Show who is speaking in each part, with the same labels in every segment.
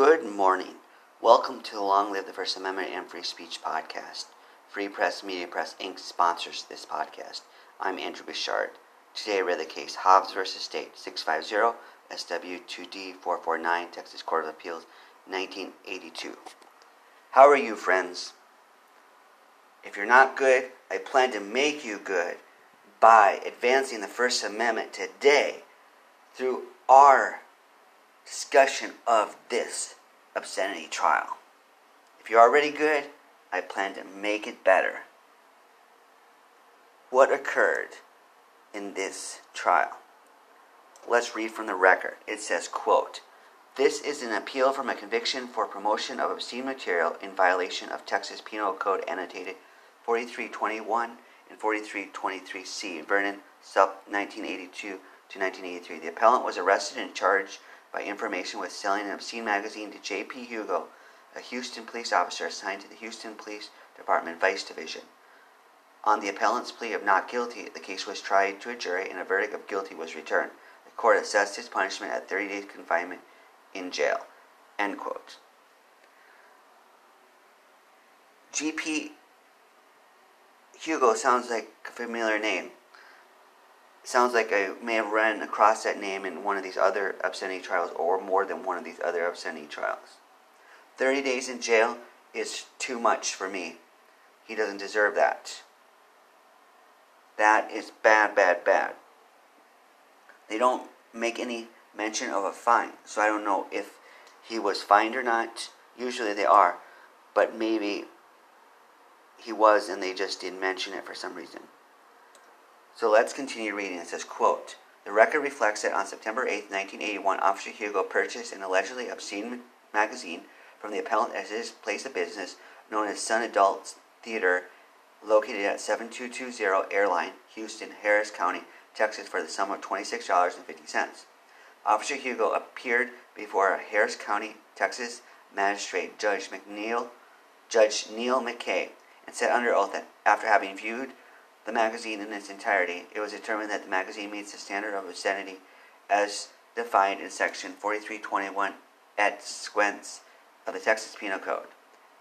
Speaker 1: Good morning. Welcome to the Long Live the First Amendment and Free Speech podcast. Free Press Media Press Inc. sponsors this podcast. I'm Andrew Bouchard. Today I read the case Hobbs v. State 650 SW2D 449 Texas Court of Appeals 1982. How are you, friends? If you're not good, I plan to make you good by advancing the First Amendment today through our discussion of this obscenity trial. If you're already good, I plan to make it better. What occurred in this trial? Let's read from the record. It says, quote, this is an appeal from a conviction for promotion of obscene material in violation of Texas Penal Code annotated 4321 and 4323C, Vernon, Sup, 1982 to 1983. The appellant was arrested and charged by information with selling an obscene magazine to J.P. Hugo, a Houston police officer assigned to the Houston Police Department Vice Division. On the appellant's plea of not guilty, the case was tried to a jury and a verdict of guilty was returned. The court assessed his punishment at 30 days confinement in jail. End quote. G.P. Hugo sounds like a familiar name sounds like I may have run across that name in one of these other obscenity trials or more than one of these other obscenity trials. 30 days in jail is too much for me. He doesn't deserve that. That is bad, bad, bad. They don't make any mention of a fine, so I don't know if he was fined or not. Usually they are, but maybe he was and they just didn't mention it for some reason. So let's continue reading. It says, quote, the record reflects that on September 8, 1981, Officer Hugo purchased an allegedly obscene magazine from the appellant at his place of business, known as Sun Adult Theater, located at 7220 Airline, Houston, Harris County, Texas, for the sum of $26.50. Officer Hugo appeared before a Harris County, Texas magistrate, Judge McNeil, Judge Neil McKay, and said under oath that after having viewed the magazine in its entirety, it was determined that the magazine meets the standard of obscenity as defined in Section 4321 et sequence of the Texas Penal Code.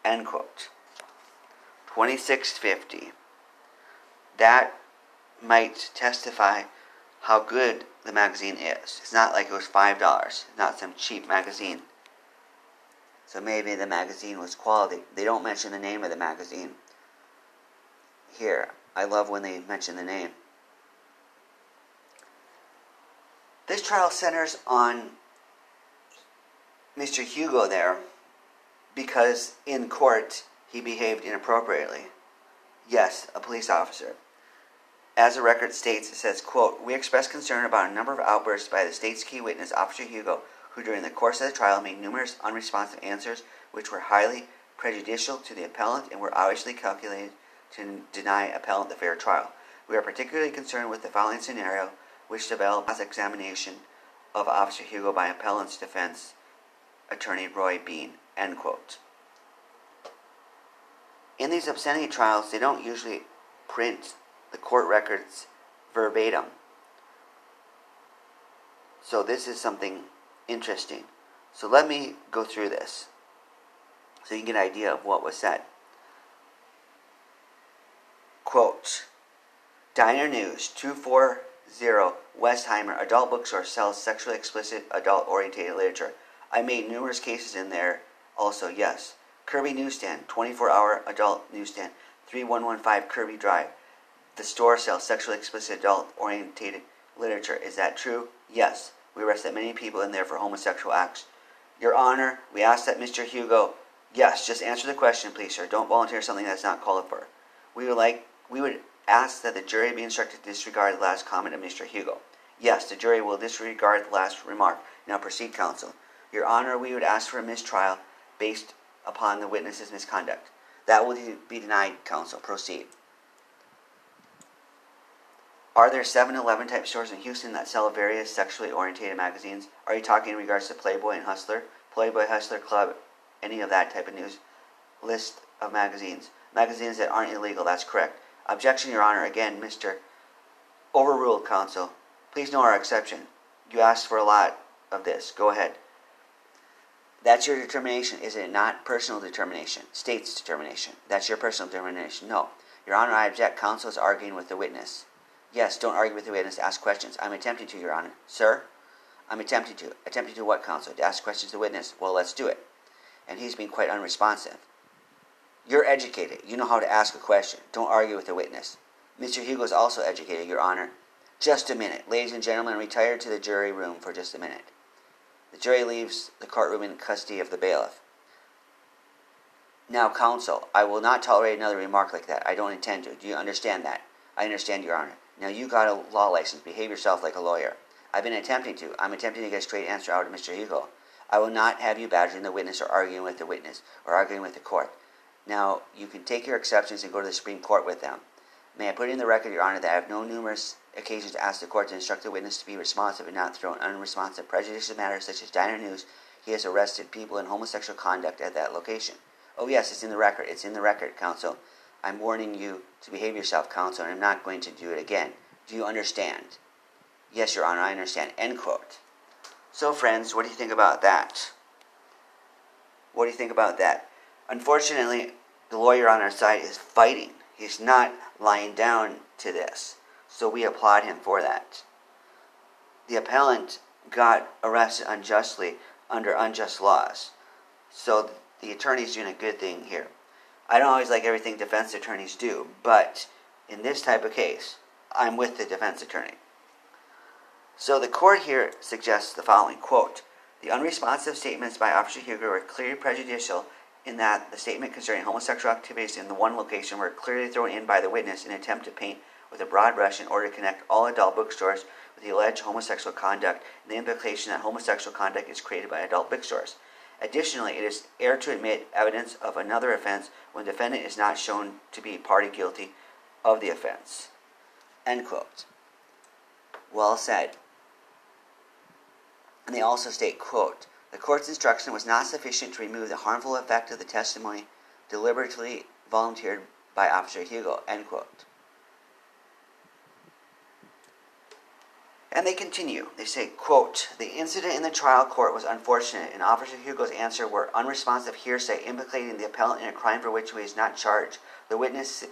Speaker 1: End quote. 2650. That might testify how good the magazine is. It's not like it was $5, not some cheap magazine. So maybe the magazine was quality. They don't mention the name of the magazine here. I love when they mention the name. This trial centers on Mr. Hugo there because in court he behaved inappropriately. Yes, a police officer. As the record states, it says, quote, We express concern about a number of outbursts by the state's key witness, Officer Hugo, who during the course of the trial made numerous unresponsive answers which were highly prejudicial to the appellant and were obviously calculated to deny appellant the fair trial. We are particularly concerned with the following scenario, which developed as examination of Officer Hugo by appellant's defense attorney Roy Bean. End quote. In these obscenity trials, they don't usually print the court records verbatim. So this is something interesting. So let me go through this so you can get an idea of what was said. Quote Diner News 240 Westheimer Adult Bookstore sells sexually explicit adult oriented literature. I made numerous cases in there also, yes. Kirby Newsstand 24 hour adult newsstand 3115 Kirby Drive. The store sells sexually explicit adult oriented literature. Is that true? Yes. We arrested many people in there for homosexual acts. Your Honor, we ask that Mr. Hugo, yes, just answer the question, please, sir. Don't volunteer something that's not called for. We would like we would ask that the jury be instructed to disregard the last comment of Mr. Hugo. Yes, the jury will disregard the last remark. Now proceed, counsel. Your Honor, we would ask for a mistrial based upon the witness's misconduct. That will be denied, counsel. Proceed. Are there 7 Eleven type stores in Houston that sell various sexually orientated magazines? Are you talking in regards to Playboy and Hustler? Playboy, Hustler Club, any of that type of news list of magazines? Magazines that aren't illegal, that's correct. Objection, Your Honor. Again, Mr. Overruled, counsel. Please know our exception. You asked for a lot of this. Go ahead. That's your determination, is it not? Personal determination, state's determination. That's your personal determination. No. Your Honor, I object. Counsel is arguing with the witness. Yes, don't argue with the witness. Ask questions. I'm attempting to, Your Honor. Sir, I'm attempting to. Attempting to what, counsel? To ask questions to the witness. Well, let's do it. And he's being quite unresponsive. You're educated. You know how to ask a question. Don't argue with the witness. Mr. Hugo is also educated, Your Honor. Just a minute. Ladies and gentlemen, retire to the jury room for just a minute. The jury leaves the courtroom in custody of the bailiff. Now, counsel, I will not tolerate another remark like that. I don't intend to. Do you understand that? I understand, Your Honor. Now, you got a law license. Behave yourself like a lawyer. I've been attempting to. I'm attempting to get a straight answer out of Mr. Hugo. I will not have you badgering the witness or arguing with the witness or arguing with the court. Now, you can take your exceptions and go to the Supreme Court with them. May I put in the record, Your Honor, that I have no numerous occasions to ask the court to instruct the witness to be responsive and not throw an unresponsive, prejudicial matters such as Diner News. He has arrested people in homosexual conduct at that location. Oh, yes, it's in the record. It's in the record, counsel. I'm warning you to behave yourself, counsel, and I'm not going to do it again. Do you understand? Yes, Your Honor, I understand. End quote. So, friends, what do you think about that? What do you think about that? Unfortunately, the lawyer on our side is fighting. He's not lying down to this. So we applaud him for that. The appellant got arrested unjustly under unjust laws. So the attorney's doing a good thing here. I don't always like everything defense attorneys do, but in this type of case, I'm with the defense attorney. So the court here suggests the following quote The unresponsive statements by Officer Hugo were clearly prejudicial in that the statement concerning homosexual activities in the one location were clearly thrown in by the witness in an attempt to paint with a broad brush in order to connect all adult bookstores with the alleged homosexual conduct and the implication that homosexual conduct is created by adult bookstores. Additionally, it is error to admit evidence of another offense when the defendant is not shown to be party guilty of the offense. End quote. Well said. And they also state, quote, the court's instruction was not sufficient to remove the harmful effect of the testimony deliberately volunteered by Officer Hugo, end quote. And they continue. They say, quote, the incident in the trial court was unfortunate, and Officer Hugo's answer were unresponsive hearsay implicating the appellant in a crime for which he was not charged. The witness'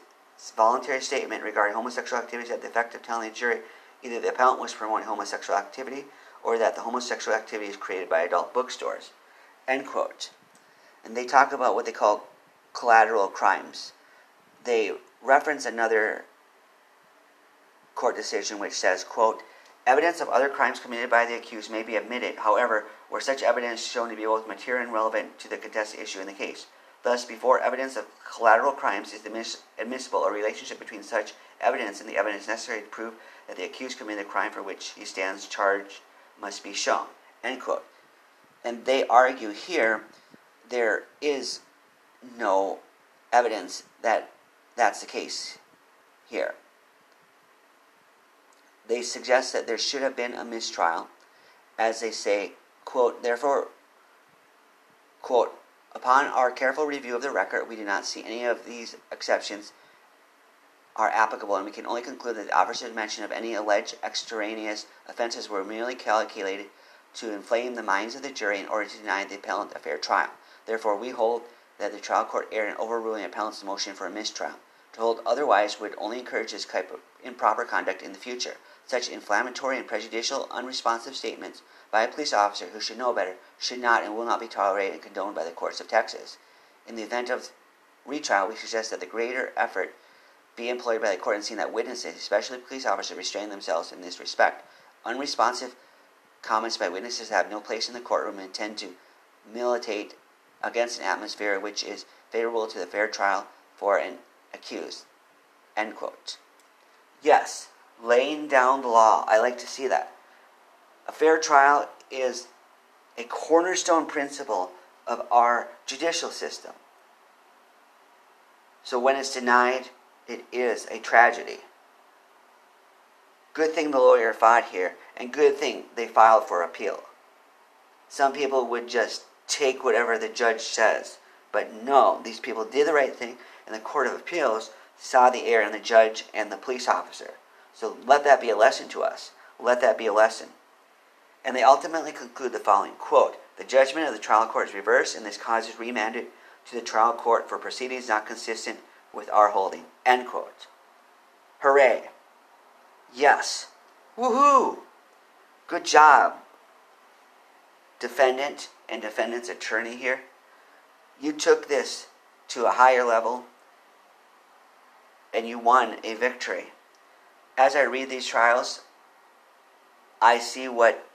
Speaker 1: voluntary statement regarding homosexual activities had the effect of telling the jury either the appellant was promoting homosexual activity or that the homosexual activity is created by adult bookstores. End quote. And they talk about what they call collateral crimes. They reference another court decision which says, quote, Evidence of other crimes committed by the accused may be admitted, however, where such evidence is shown to be both material and relevant to the contested issue in the case. Thus, before evidence of collateral crimes is admissible, a relationship between such evidence and the evidence necessary to prove that the accused committed the crime for which he stands charged must be shown. End quote. And they argue here there is no evidence that that's the case here they suggest that there should have been a mistrial, as they say, quote, therefore, quote, upon our careful review of the record, we do not see any of these exceptions are applicable, and we can only conclude that the officer's mention of any alleged extraneous offenses were merely calculated to inflame the minds of the jury in order to deny the appellant a fair trial. Therefore, we hold that the trial court erred in overruling appellant's motion for a mistrial. To hold otherwise would only encourage this type of improper conduct in the future. Such inflammatory and prejudicial, unresponsive statements by a police officer who should know better should not and will not be tolerated and condoned by the courts of Texas. In the event of retrial, we suggest that the greater effort be employed by the court and seeing that witnesses, especially police officers, restrain themselves in this respect. Unresponsive comments by witnesses have no place in the courtroom and tend to militate against an atmosphere which is favorable to the fair trial for an accused. End quote. Yes, laying down the law. I like to see that. A fair trial is a cornerstone principle of our judicial system. So when it's denied, it is a tragedy. Good thing the lawyer fought here, and good thing they filed for appeal. Some people would just take whatever the judge says, but no, these people did the right thing, and the Court of Appeals saw the error in the judge and the police officer. So let that be a lesson to us. Let that be a lesson. And they ultimately conclude the following quote, The judgment of the trial court is reversed, and this cause is remanded to the trial court for proceedings not consistent with our holding. End quote. Hooray. Yes. Woohoo! Good job, defendant and defendant's attorney here. You took this to a higher level and you won a victory. As I read these trials, I see what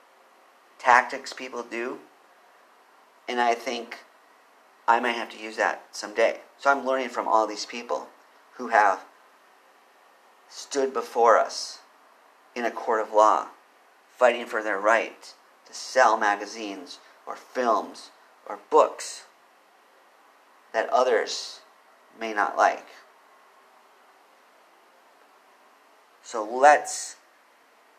Speaker 1: tactics people do, and I think I might have to use that someday. So I'm learning from all these people who have stood before us in a court of law, fighting for their right to sell magazines or films or books that others may not like. So let's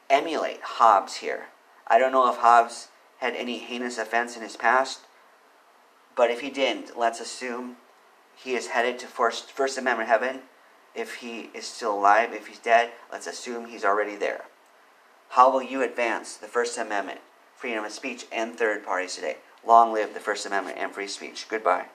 Speaker 1: emulate Hobbs here. I don't know if Hobbs had any heinous offense in his past, but if he didn't, let's assume he is headed to First, First Amendment heaven. If he is still alive, if he's dead, let's assume he's already there. How will you advance the First Amendment, freedom of speech, and third parties today? Long live the First Amendment and free speech. Goodbye.